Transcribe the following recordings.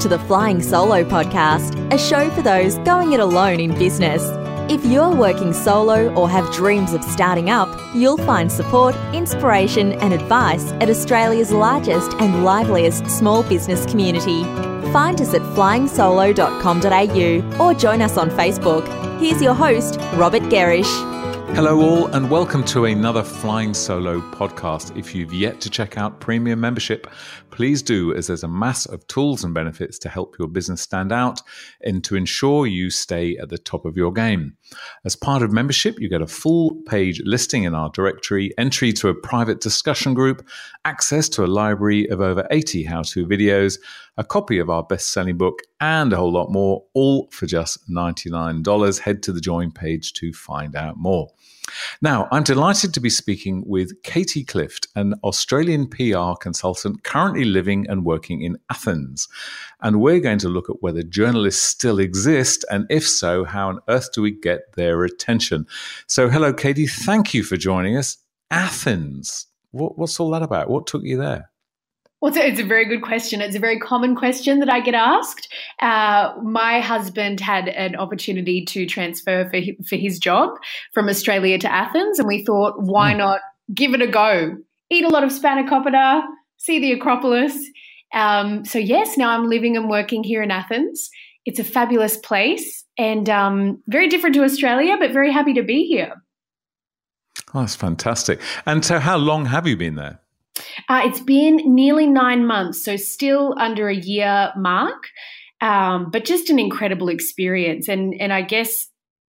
to the Flying Solo podcast, a show for those going it alone in business. If you're working solo or have dreams of starting up, you'll find support, inspiration, and advice at Australia's largest and liveliest small business community. Find us at flyingsolo.com.au or join us on Facebook. Here's your host, Robert Gerrish. Hello, all, and welcome to another Flying Solo podcast. If you've yet to check out premium membership, please do, as there's a mass of tools and benefits to help your business stand out and to ensure you stay at the top of your game. As part of membership, you get a full page listing in our directory, entry to a private discussion group, access to a library of over 80 how to videos, a copy of our best selling book, and a whole lot more, all for just $99. Head to the join page to find out more. Now, I'm delighted to be speaking with Katie Clift, an Australian PR consultant currently living and working in Athens. And we're going to look at whether journalists still exist, and if so, how on earth do we get their attention? So, hello, Katie. Thank you for joining us. Athens. What, what's all that about? What took you there? Well, it's a very good question. It's a very common question that I get asked. Uh, my husband had an opportunity to transfer for his, for his job from Australia to Athens, and we thought, why mm. not give it a go? Eat a lot of spanakopita, see the Acropolis. Um, so yes, now I'm living and working here in Athens. It's a fabulous place and um, very different to Australia, but very happy to be here. Oh, that's fantastic. And so, how long have you been there? Uh, it's been nearly nine months, so still under a year mark, um, but just an incredible experience. And and I guess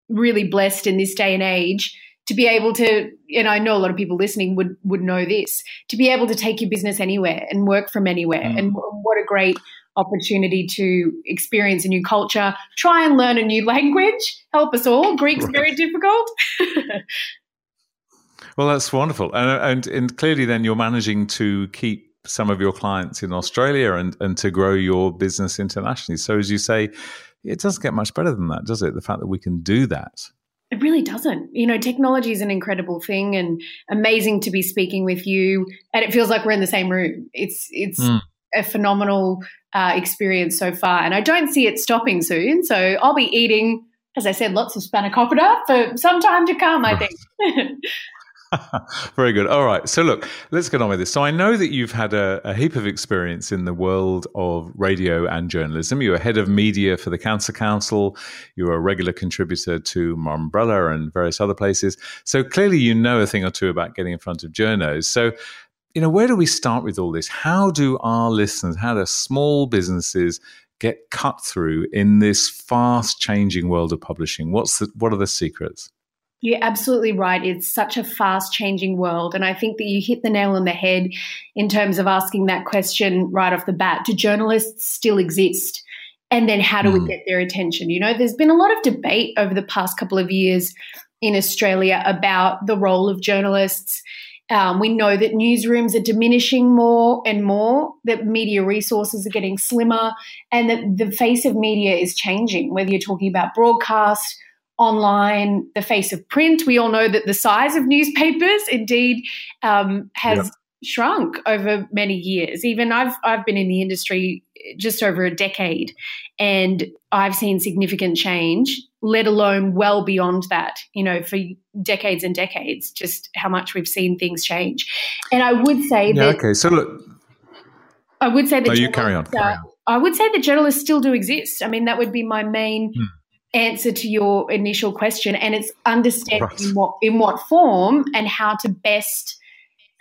really blessed in this day and age to be able to and I know a lot of people listening would would know this to be able to take your business anywhere and work from anywhere mm. and what a great opportunity to experience a new culture try and learn a new language help us all greek's right. very difficult Well, that's wonderful, and, and and clearly, then you're managing to keep some of your clients in Australia and and to grow your business internationally. So, as you say, it doesn't get much better than that, does it? The fact that we can do that. It really doesn't. You know, technology is an incredible thing and amazing to be speaking with you. And it feels like we're in the same room. It's it's mm. a phenomenal uh, experience so far, and I don't see it stopping soon. So I'll be eating, as I said, lots of spanakopita for some time to come. I think. Very good. All right. So, look, let's get on with this. So, I know that you've had a, a, heap of experience in the world of radio and journalism. You were head of media for the Cancer Council. You were a regular contributor to Umbrella and various other places. So, clearly, you know a thing or two about getting in front of journos. So, you know, where do we start with all this? How do our listeners, how do small businesses get cut through in this fast changing world of publishing? What's the, what are the secrets? You're absolutely right. It's such a fast changing world. And I think that you hit the nail on the head in terms of asking that question right off the bat Do journalists still exist? And then how do mm. we hmm. get their attention? You know, there's been a lot of debate over the past couple of years in Australia about the role of journalists. Um, we know that newsrooms are diminishing more and more, that media resources are getting slimmer, and that the face of media is changing, whether you're talking about broadcast online, the face of print. We all know that the size of newspapers indeed um, has yep. shrunk over many years. Even I've I've been in the industry just over a decade, and I've seen significant change. Let alone well beyond that, you know, for decades and decades, just how much we've seen things change. And I would say yeah, that. Okay, so look. I would say that. No, you carry on, carry on. I would say that journalists still do exist. I mean, that would be my main. Hmm answer to your initial question, and it's understanding right. in what in what form and how to best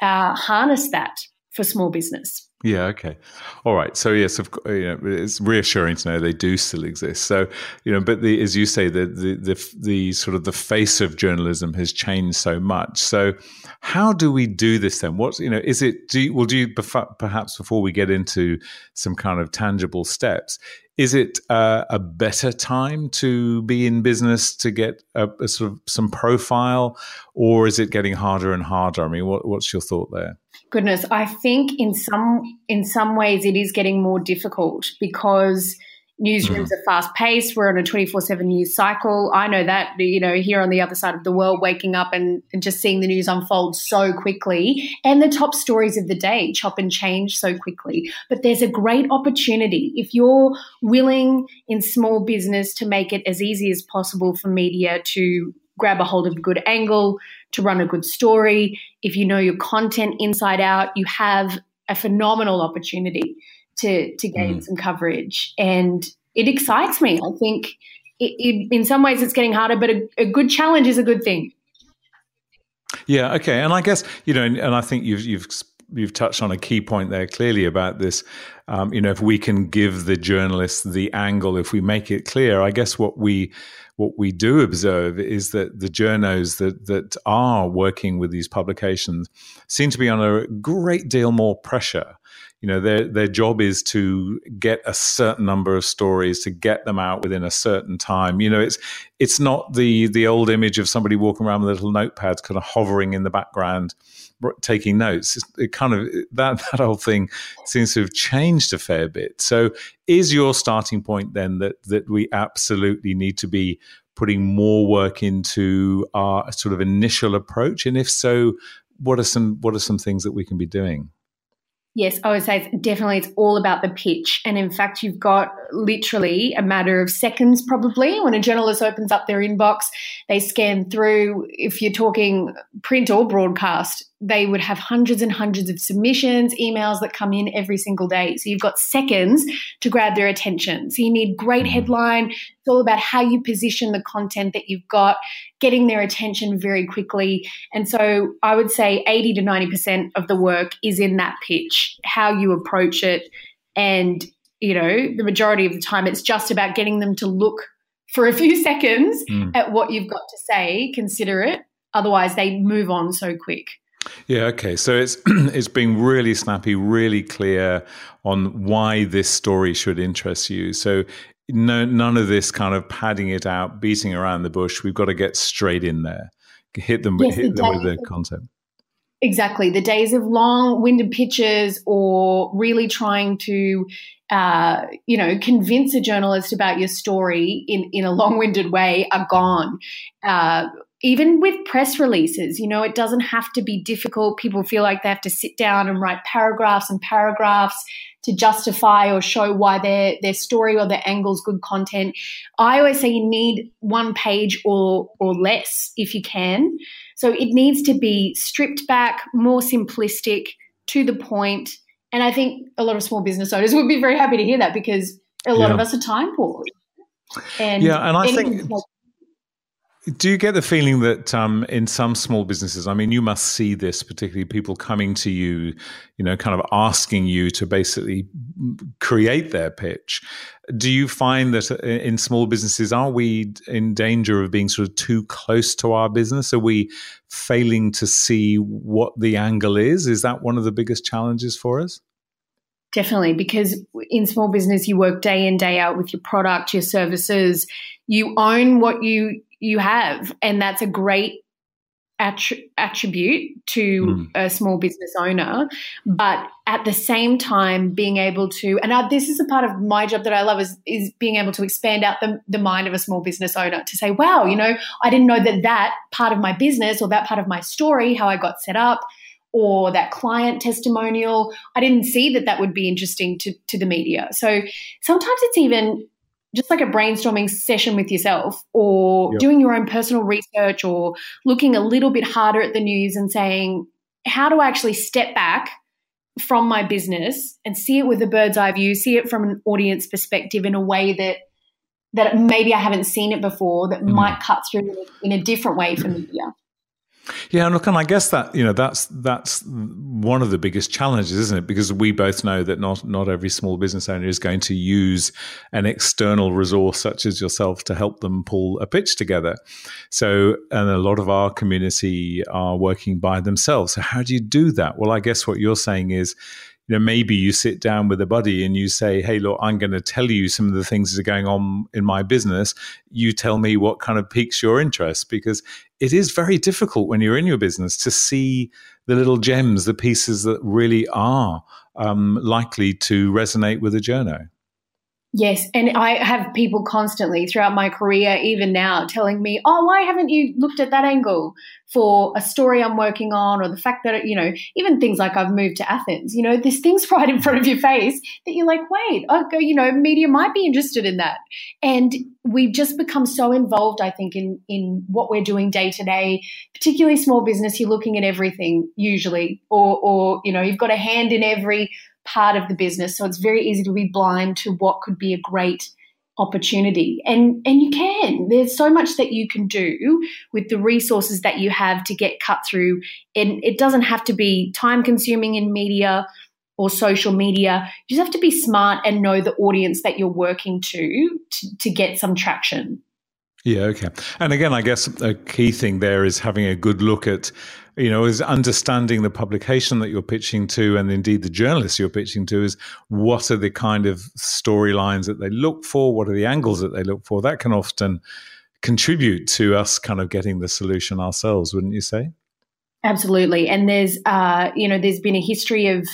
uh, harness that for small business. Yeah. Okay. All right. So yes, of course, you know, it's reassuring to know they do still exist. So you know, but the, as you say, the, the the the sort of the face of journalism has changed so much. So how do we do this then? What's you know, is it? Do you, well, do you perhaps before we get into some kind of tangible steps? Is it uh, a better time to be in business to get a, a, sort of some profile, or is it getting harder and harder? I mean, what, what's your thought there? Goodness, I think in some in some ways it is getting more difficult because Newsrooms mm. are fast paced. We're on a 24 7 news cycle. I know that, you know, here on the other side of the world, waking up and, and just seeing the news unfold so quickly and the top stories of the day chop and change so quickly. But there's a great opportunity if you're willing in small business to make it as easy as possible for media to grab a hold of a good angle, to run a good story. If you know your content inside out, you have a phenomenal opportunity to to gain mm. some coverage, and it excites me. I think it, it, in some ways it's getting harder, but a, a good challenge is a good thing. Yeah. Okay. And I guess you know, and, and I think you've you've you've touched on a key point there clearly about this. Um, you know, if we can give the journalists the angle, if we make it clear, I guess what we what we do observe is that the journos that that are working with these publications seem to be under a great deal more pressure you know their their job is to get a certain number of stories to get them out within a certain time. You know it's it's not the the old image of somebody walking around with little notepads kind of hovering in the background taking notes. It kind of that that whole thing seems to have changed a fair bit. So is your starting point then that that we absolutely need to be putting more work into our sort of initial approach? And if so what are some what are some things that we can be doing Yes, I would say it's definitely it's all about the pitch. And in fact, you've got literally a matter of seconds probably when a journalist opens up their inbox, they scan through if you're talking print or broadcast, they would have hundreds and hundreds of submissions, emails that come in every single day. So you've got seconds to grab their attention. So you need great mm-hmm. headline. It's all about how you position the content that you've got, getting their attention very quickly. And so I would say 80 to 90% of the work is in that pitch, how you approach it. And, you know, the majority of the time it's just about getting them to look for a few seconds mm. at what you've got to say, consider it. Otherwise, they move on so quick. Yeah, okay. So it's it's being really snappy, really clear on why this story should interest you. So no none of this kind of padding it out, beating around the bush. We've got to get straight in there. Hit them, yes, hit the them with the content. Exactly. The days of long winded pitches or really trying to uh, you know, convince a journalist about your story in, in a long winded way are gone. Uh, even with press releases, you know, it doesn't have to be difficult. People feel like they have to sit down and write paragraphs and paragraphs to justify or show why their their story or their angle's good content. I always say you need one page or or less if you can. So it needs to be stripped back, more simplistic, to the point. And I think a lot of small business owners would be very happy to hear that because a lot yeah. of us are time poor. And yeah, and I think do you get the feeling that um, in some small businesses, I mean, you must see this, particularly people coming to you, you know, kind of asking you to basically create their pitch. Do you find that uh, in small businesses, are we in danger of being sort of too close to our business? Are we failing to see what the angle is? Is that one of the biggest challenges for us? Definitely, because in small business, you work day in, day out with your product, your services. You own what you you have. And that's a great attribute to mm. a small business owner. But at the same time, being able to, and I, this is a part of my job that I love is, is being able to expand out the, the mind of a small business owner to say, wow, you know, I didn't know that that part of my business or that part of my story, how I got set up, or that client testimonial, I didn't see that that would be interesting to, to the media. So sometimes it's even just like a brainstorming session with yourself or yep. doing your own personal research or looking a little bit harder at the news and saying, how do I actually step back from my business and see it with a bird's eye view, see it from an audience perspective in a way that that maybe I haven't seen it before that mm. might cut through in a different way for media. Yeah, and look, and I guess that you know that's that's one of the biggest challenges, isn't it? Because we both know that not not every small business owner is going to use an external resource such as yourself to help them pull a pitch together. So, and a lot of our community are working by themselves. So, how do you do that? Well, I guess what you're saying is you know, maybe you sit down with a buddy and you say, Hey, look, I'm going to tell you some of the things that are going on in my business. You tell me what kind of piques your interest because it is very difficult when you're in your business to see the little gems, the pieces that really are um, likely to resonate with a journo. Yes, and I have people constantly throughout my career, even now, telling me, "Oh, why haven't you looked at that angle for a story I'm working on?" Or the fact that you know, even things like I've moved to Athens. You know, there's things right in front of your face that you're like, "Wait, oh, okay, you know, media might be interested in that." And we've just become so involved, I think, in in what we're doing day to day. Particularly small business, you're looking at everything usually, or or you know, you've got a hand in every part of the business. So it's very easy to be blind to what could be a great opportunity. And and you can. There's so much that you can do with the resources that you have to get cut through. And it doesn't have to be time consuming in media or social media. You just have to be smart and know the audience that you're working to to, to get some traction. Yeah, okay. And again, I guess a key thing there is having a good look at you know, is understanding the publication that you're pitching to, and indeed the journalists you're pitching to, is what are the kind of storylines that they look for? What are the angles that they look for? That can often contribute to us kind of getting the solution ourselves, wouldn't you say? Absolutely. And there's, uh, you know, there's been a history of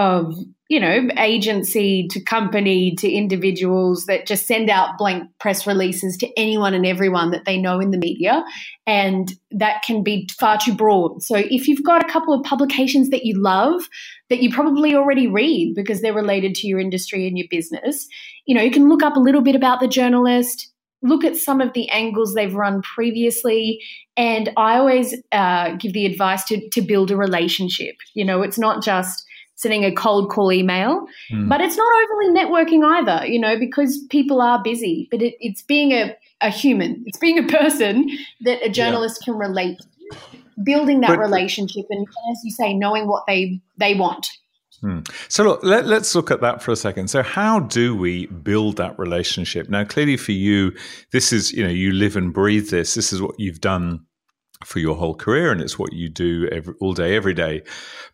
of you know agency to company to individuals that just send out blank press releases to anyone and everyone that they know in the media. And that can be far too broad. So if you've got a couple of publications that you love that you probably already read because they're related to your industry and your business you know you can look up a little bit about the journalist look at some of the angles they've run previously. And i always uh, give the advice to, to build a relationship. You know it's not just sending a cold call email. Mm. But it's not overly networking either, you know, because people are busy. But it, it's being a, a human, it's being a person that a journalist yeah. can relate to, building that but, relationship and, as you say, knowing what they, they want. Hmm. So look, let, us look at that for a second. So how do we build that relationship? Now, clearly for you, this is, you know, you live and breathe this. This is what you've done for your whole career and it's what you do every, all day every day.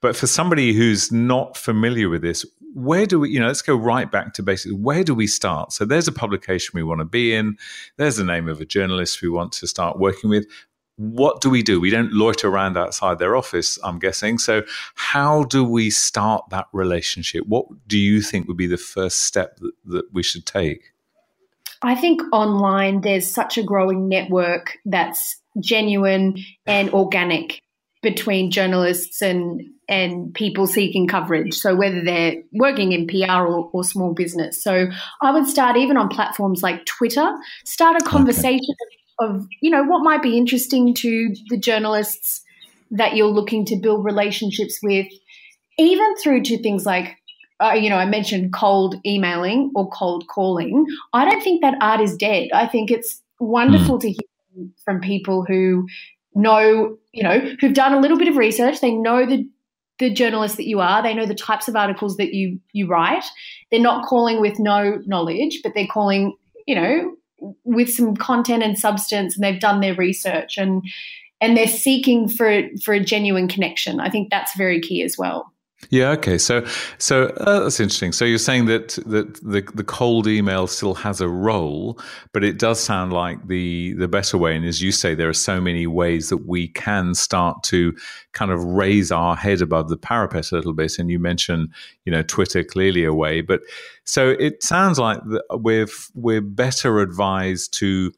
But for somebody who's not familiar with this where do we you know let's go right back to basically where do we start? So there's a publication we want to be in there's the name of a journalist we want to start working with. What do we do? We don't loiter around outside their office i'm guessing. So how do we start that relationship? What do you think would be the first step that, that we should take? I think online there's such a growing network that's genuine and organic between journalists and and people seeking coverage. So whether they're working in PR or, or small business. So I would start even on platforms like Twitter, start a conversation okay. of, you know, what might be interesting to the journalists that you're looking to build relationships with, even through to things like uh, you know, I mentioned cold emailing or cold calling. I don't think that art is dead. I think it's wonderful mm. to hear from people who know, you know, who've done a little bit of research. They know the the journalist that you are. They know the types of articles that you you write. They're not calling with no knowledge, but they're calling, you know, with some content and substance, and they've done their research and and they're seeking for for a genuine connection. I think that's very key as well. Yeah. Okay. So, so uh, that's interesting. So you're saying that that the the cold email still has a role, but it does sound like the the better way. And as you say, there are so many ways that we can start to kind of raise our head above the parapet a little bit. And you mentioned, you know, Twitter clearly a way, but so it sounds like we're we're better advised to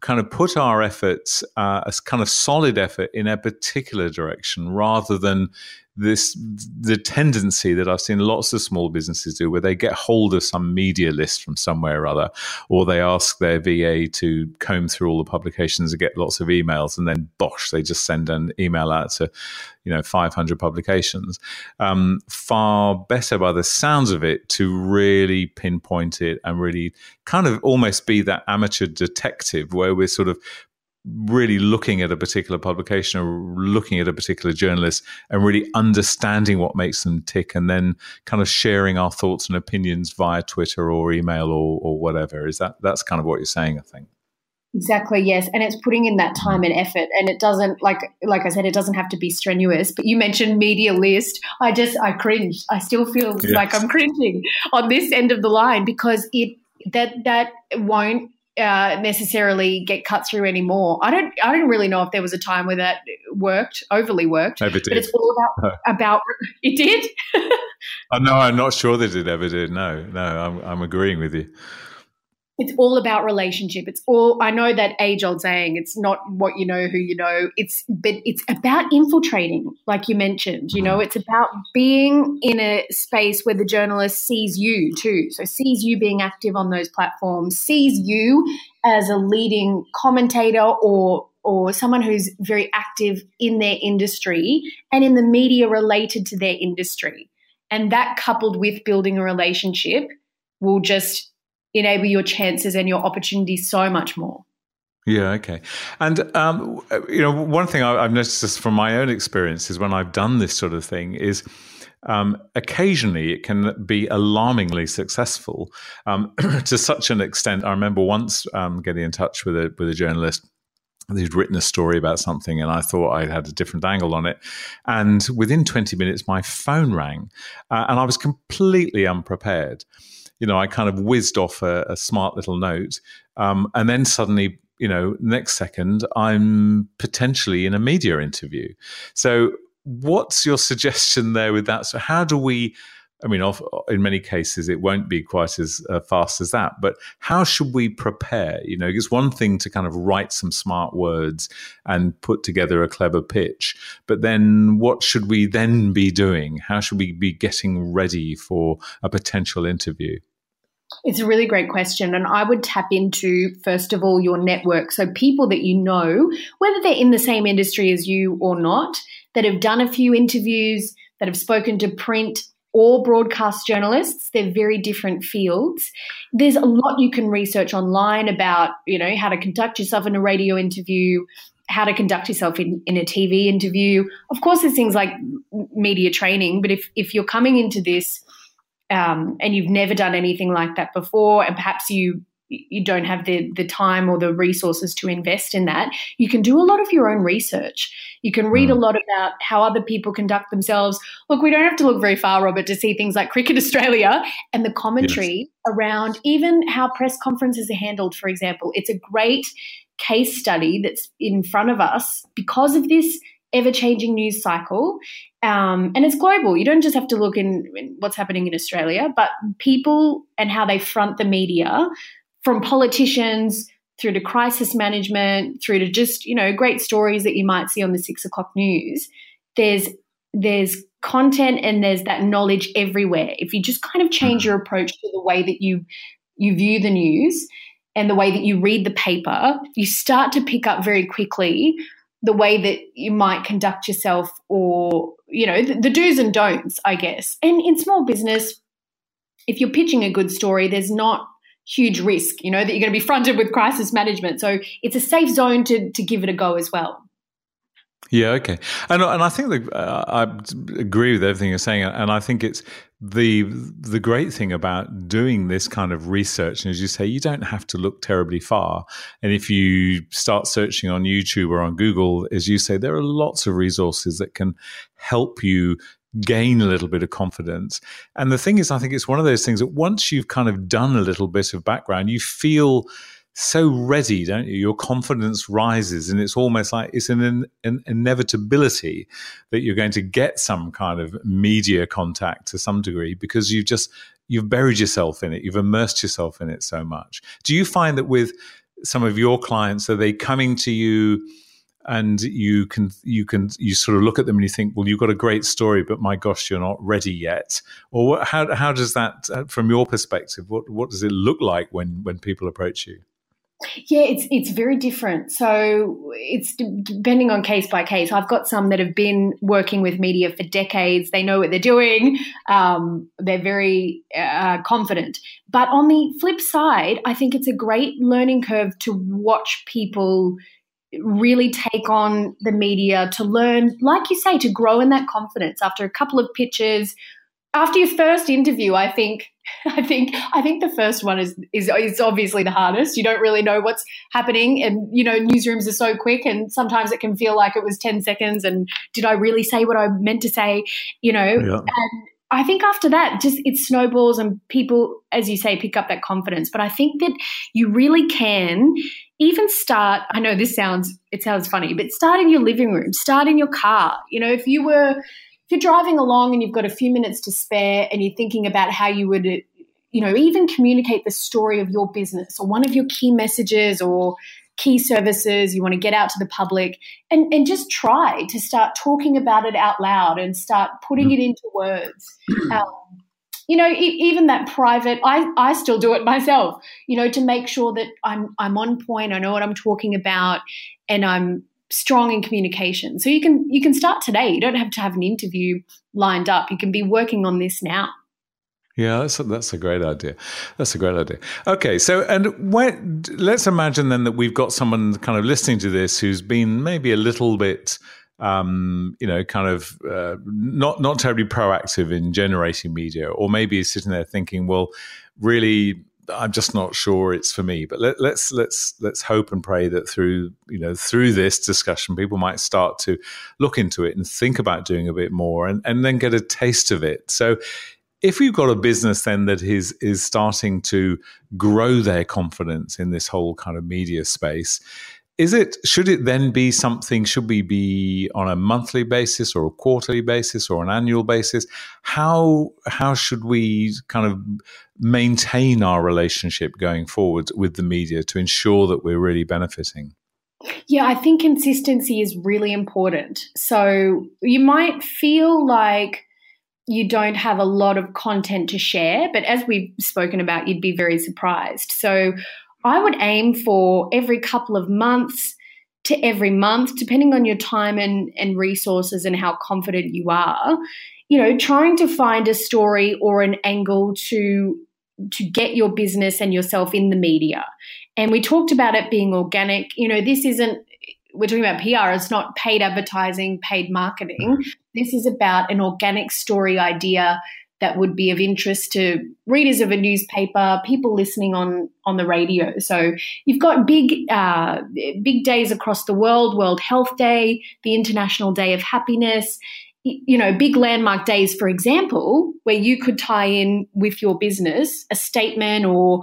kind of put our efforts, uh, a kind of solid effort in a particular direction rather than this the tendency that I've seen lots of small businesses do where they get hold of some media list from somewhere or other, or they ask their VA to comb through all the publications and get lots of emails, and then bosh, they just send an email out to, you know, 500 publications. Um, far better by the sounds of it to really pinpoint it and really kind of almost be that amateur detective where we're sort of really looking at a particular publication or looking at a particular journalist and really understanding what makes them tick and then kind of sharing our thoughts and opinions via Twitter or email or, or whatever. Is that that's kind of what you're saying, I think. Exactly, yes. And it's putting in that time and effort. And it doesn't like like I said, it doesn't have to be strenuous. But you mentioned media list. I just I cringe. I still feel yes. like I'm cringing on this end of the line because it that that won't uh, necessarily get cut through anymore. I don't. I don't really know if there was a time where that worked, overly worked. Maybe it but it's all about about. It did. Uh, no, I'm not sure that it ever did. No, no, I'm, I'm agreeing with you it's all about relationship. It's all I know that age old saying, it's not what you know, who you know. It's but it's about infiltrating, like you mentioned. You know, mm-hmm. it's about being in a space where the journalist sees you too. So sees you being active on those platforms, sees you as a leading commentator or or someone who's very active in their industry and in the media related to their industry. And that coupled with building a relationship will just enable your chances and your opportunities so much more. Yeah, okay. And, um, you know, one thing I, have noticed from my own experience is when I've done this sort of thing is um, occasionally it can be alarmingly successful um, to such an extent. I remember once um, getting in touch with a, with a journalist who'd written a story about something and I thought I had a different angle on it. And within 20 minutes, my phone rang uh, and I was completely unprepared you know, I kind of whizzed off a, a smart little note, um, and then suddenly, you know, next second, I'm potentially in a media interview. So, what's your suggestion there with that? So, how do we? I mean, in many cases, it won't be quite as uh, fast as that. But how should we prepare? You know, it's one thing to kind of write some smart words and put together a clever pitch, but then what should we then be doing? How should we be getting ready for a potential interview? It's a really great question. And I would tap into, first of all, your network. So, people that you know, whether they're in the same industry as you or not, that have done a few interviews, that have spoken to print or broadcast journalists. They're very different fields. There's a lot you can research online about, you know, how to conduct yourself in a radio interview, how to conduct yourself in, in a TV interview. Of course, there's things like media training, but if, if you're coming into this um, and you've never done anything like that before, and perhaps you you don't have the the time or the resources to invest in that, you can do a lot of your own research. You can read a hmm. lot about how other people conduct themselves. Look, we don't have to look very far, Robert, to see things like Cricket Australia and the commentary yes. around even how press conferences are handled, for example. It's a great case study that's in front of us because of this ever changing news cycle. Um, and it's global. You don't just have to look in, in what's happening in Australia, but people and how they front the media from politicians through to crisis management, through to just, you know, great stories that you might see on the six o'clock news. There's there's content and there's that knowledge everywhere. If you just kind of change mm-hmm. your approach to the way that you you view the news and the way that you read the paper, you start to pick up very quickly the way that you might conduct yourself or you know the, the, do's and don'ts i guess and in small business if you're pitching a good story there's not huge risk you know that you're going to be fronted with crisis management. So it's a safe zone to to give it a go as well. Yeah, okay, and and I think that uh, I agree with everything you're saying, and I think it's the the great thing about doing this kind of research, and as you say, you don't have to look terribly far. And if you start searching on YouTube or on Google, as you say, there are lots of resources that can help you gain a little bit of confidence. And the thing is, I think it's one of those things that once you've kind of done a little bit of background, you feel so ready, don't you? Your confidence rises, and it's almost like it's an, an, inevitability that you're going to get some kind of media contact to some degree because you've just you've buried yourself in it, you've immersed yourself in it so much. Do you find that with some of your clients, are they coming to you? And you can you can you sort of look at them and you think well you've got a great story but my gosh you're not ready yet or what, how how does that uh, from your perspective what what does it look like when when people approach you yeah, it's it's very different. So it's depending on case by case. I've got some that have been working with media for decades. They know what they're doing. Um, they're very uh, confident. But on the flip side, I think it's a great learning curve to watch people really take on the media to learn, like you say, to grow in that confidence after a couple of pitches. After your first interview, I think I think I think the first one is is is obviously the hardest. You don't really know what's happening, and you know newsrooms are so quick, and sometimes it can feel like it was ten seconds. And did I really say what I meant to say? You know, yeah. and I think after that, just it snowballs, and people, as you say, pick up that confidence. But I think that you really can even start. I know this sounds it sounds funny, but start in your living room, start in your car. You know, if you were if you're driving along and you've got a few minutes to spare and you're thinking about how you would you know even communicate the story of your business or one of your key messages or key services you want to get out to the public and, and just try to start talking about it out loud and start putting it into words um, you know e- even that private I, I still do it myself you know to make sure that i'm i'm on point i know what i'm talking about and i'm strong in communication so you can you can start today you don't have to have an interview lined up you can be working on this now yeah, that's a, that's a great idea. That's a great idea. Okay, so and when, let's imagine then that we've got someone kind of listening to this who's been maybe a little bit, um, you know, kind of uh, not not terribly proactive in generating media, or maybe is sitting there thinking, well, really, I'm just not sure it's for me. But let, let's let's let's hope and pray that through you know through this discussion, people might start to look into it and think about doing a bit more, and and then get a taste of it. So if you've got a business then that is is starting to grow their confidence in this whole kind of media space is it should it then be something should we be on a monthly basis or a quarterly basis or an annual basis how how should we kind of maintain our relationship going forward with the media to ensure that we're really benefiting yeah, I think consistency is really important. So you might feel like you don't have a lot of content to share. But as we've spoken about, you'd be very surprised. So I would aim for every couple of months to every month, depending on your time and, and resources and how confident you are, you know, trying to find a story or an angle to to get your business and yourself in the media. And we talked about it being organic. You know, this isn't we're talking about PR, it's not paid advertising, paid marketing. Mm-hmm. This is about an organic story idea that would be of interest to readers of a newspaper, people listening on on the radio. So you've got big uh, big days across the world: World Health Day, the International Day of Happiness. You know, big landmark days, for example, where you could tie in with your business a statement or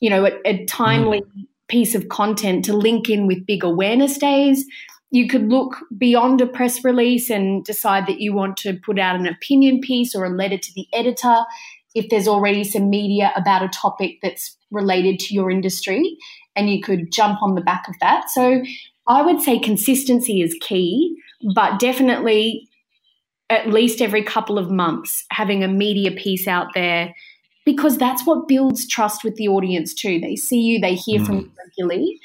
you know a, a timely mm piece of content to link in with big awareness days. You could look beyond a press release and decide that you want to put out an opinion piece or a letter to the editor if there's already some media about a topic that's related to your industry, and you could jump on the back of that. So I would say consistency is key, but definitely at least every couple of months having a media piece out there because that's what builds trust with the audience too. They see you, they hear mm. from you regularly,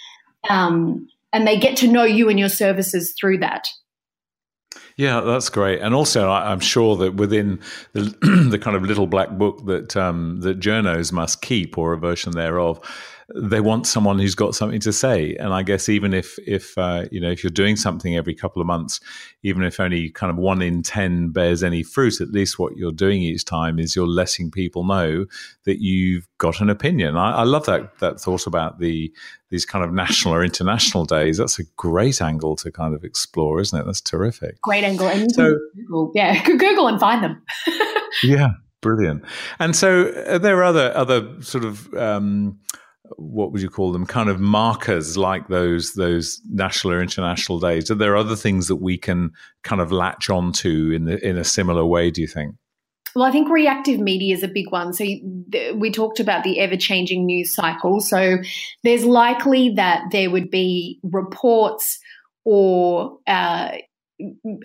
um, and they get to know you and your services through that. Yeah, that's great, and also I, am sure that within the, the kind of little black book that um, that journos must keep, or a version thereof, they want someone who's got something to say. And I guess even if if uh, you know if you're doing something every couple of months, even if only kind of one in ten bears any fruit, at least what you're doing each time is you're letting people know that you've got an opinion. I, I love that that thought about the these kind of national or international days. That's a great angle to kind of explore, isn't it? That's terrific. Great angle. And so, Google, yeah, Google and find them. yeah, brilliant. And so, are there other other sort of um, what would you call them kind of markers like those those national or international days are there other things that we can kind of latch onto in the, in a similar way do you think well, I think reactive media is a big one. So we talked about the ever changing news cycle. So there's likely that there would be reports or uh,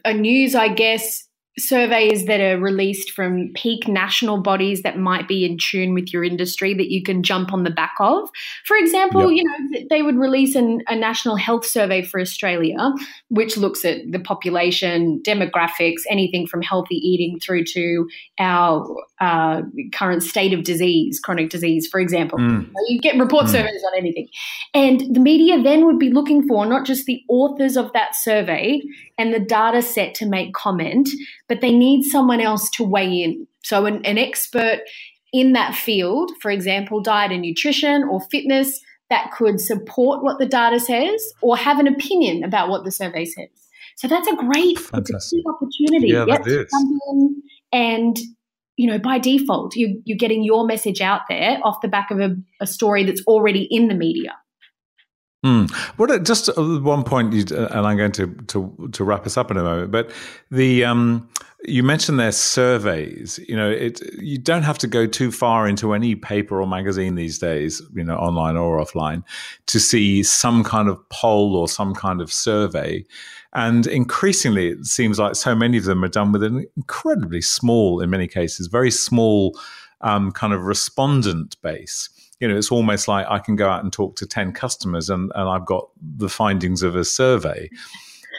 a news, I guess, surveys that are released from peak national bodies that might be in tune with your industry that you can jump on the back of. For example, yep. you know, they would release an, a national health survey for Australia, which looks at the population, demographics, anything from healthy eating through to our uh, current state of disease, chronic disease, for example. Mm. You get report mm. surveys on anything. And the media then would be looking for not just the authors of that survey and the data set to make comment, but they need someone else to weigh in. So, an, an expert in that field, for example, diet and nutrition or fitness, that could support what the data says or have an opinion about what the survey says. So that's a great it's a big opportunity. Yeah, yep, that is. and you know, by default, you, you're getting your message out there off the back of a, a story that's already in the media. Mm. What just one point, and I'm going to, to to wrap us up in a moment. But the um, you mentioned their surveys. You know, it you don't have to go too far into any paper or magazine these days, you know, online or offline, to see some kind of poll or some kind of survey. And increasingly, it seems like so many of them are done with an incredibly small, in many cases, very small um, kind of respondent base you know, it's almost like I can go out and talk to 10 customers and, and I've got the findings of a survey.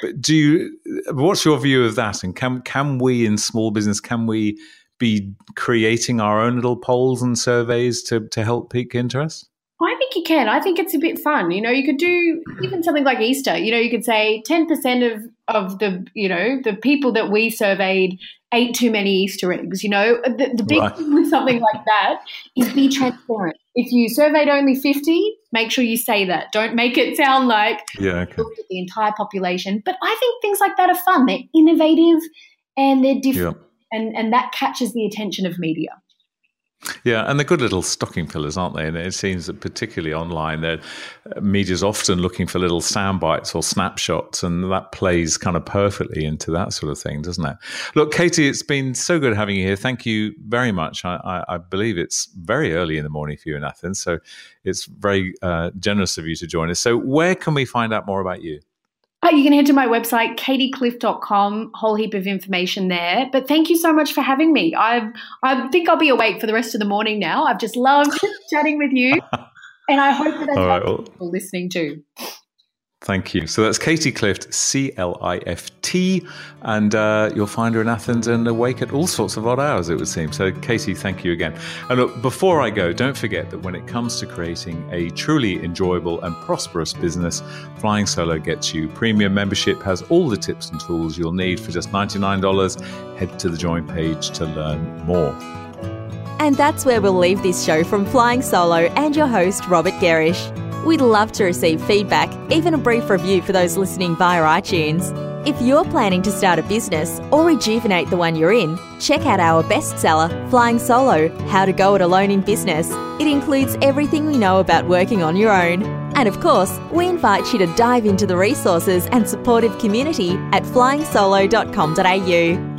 But do you, what's your view of that? And can, can we in small business, can we be creating our own little polls and surveys to, to help pique interest? I think you can. I think it's a bit fun. You know, you could do even something like Easter. You know, you could say 10% of, of the, you know, the people that we surveyed ate too many Easter eggs. You know, the, the big right. thing with something like that is be transparent. If you surveyed only 50, make sure you say that. Don't make it sound like yeah, okay. the entire population. But I think things like that are fun. They're innovative and they're different. Yeah. And, and that catches the attention of media. Yeah, and they're good little stocking fillers, aren't they? And it seems that particularly online, that uh, media's often looking for little sound bites or snapshots, and that plays kind of perfectly into that sort of thing, doesn't it? Look, Katie, it's been so good having you here. Thank you very much. I, I, I believe it's very early in the morning for you in Athens, so it's very uh, generous of you to join us. So, where can we find out more about you? You can head to my website, katieclift.com, whole heap of information there. But thank you so much for having me. I I think I'll be awake for the rest of the morning now. I've just loved chatting with you. And I hope that that's right, well, people listening too. Thank you. So that's Katie Clift, C L I F T, and uh, you'll find her in Athens and awake at all sorts of odd hours, it would seem. So, Katie, thank you again. And look, before I go, don't forget that when it comes to creating a truly enjoyable and prosperous business, Flying Solo gets you premium membership, has all the tips and tools you'll need for just $99. Head to the join page to learn more. And that's where we'll leave this show from Flying Solo and your host, Robert Gerrish. We'd love to receive feedback, even a brief review for those listening via iTunes. If you're planning to start a business or rejuvenate the one you're in, check out our bestseller, Flying Solo How to Go It Alone in Business. It includes everything we know about working on your own. And of course, we invite you to dive into the resources and supportive community at flyingsolo.com.au.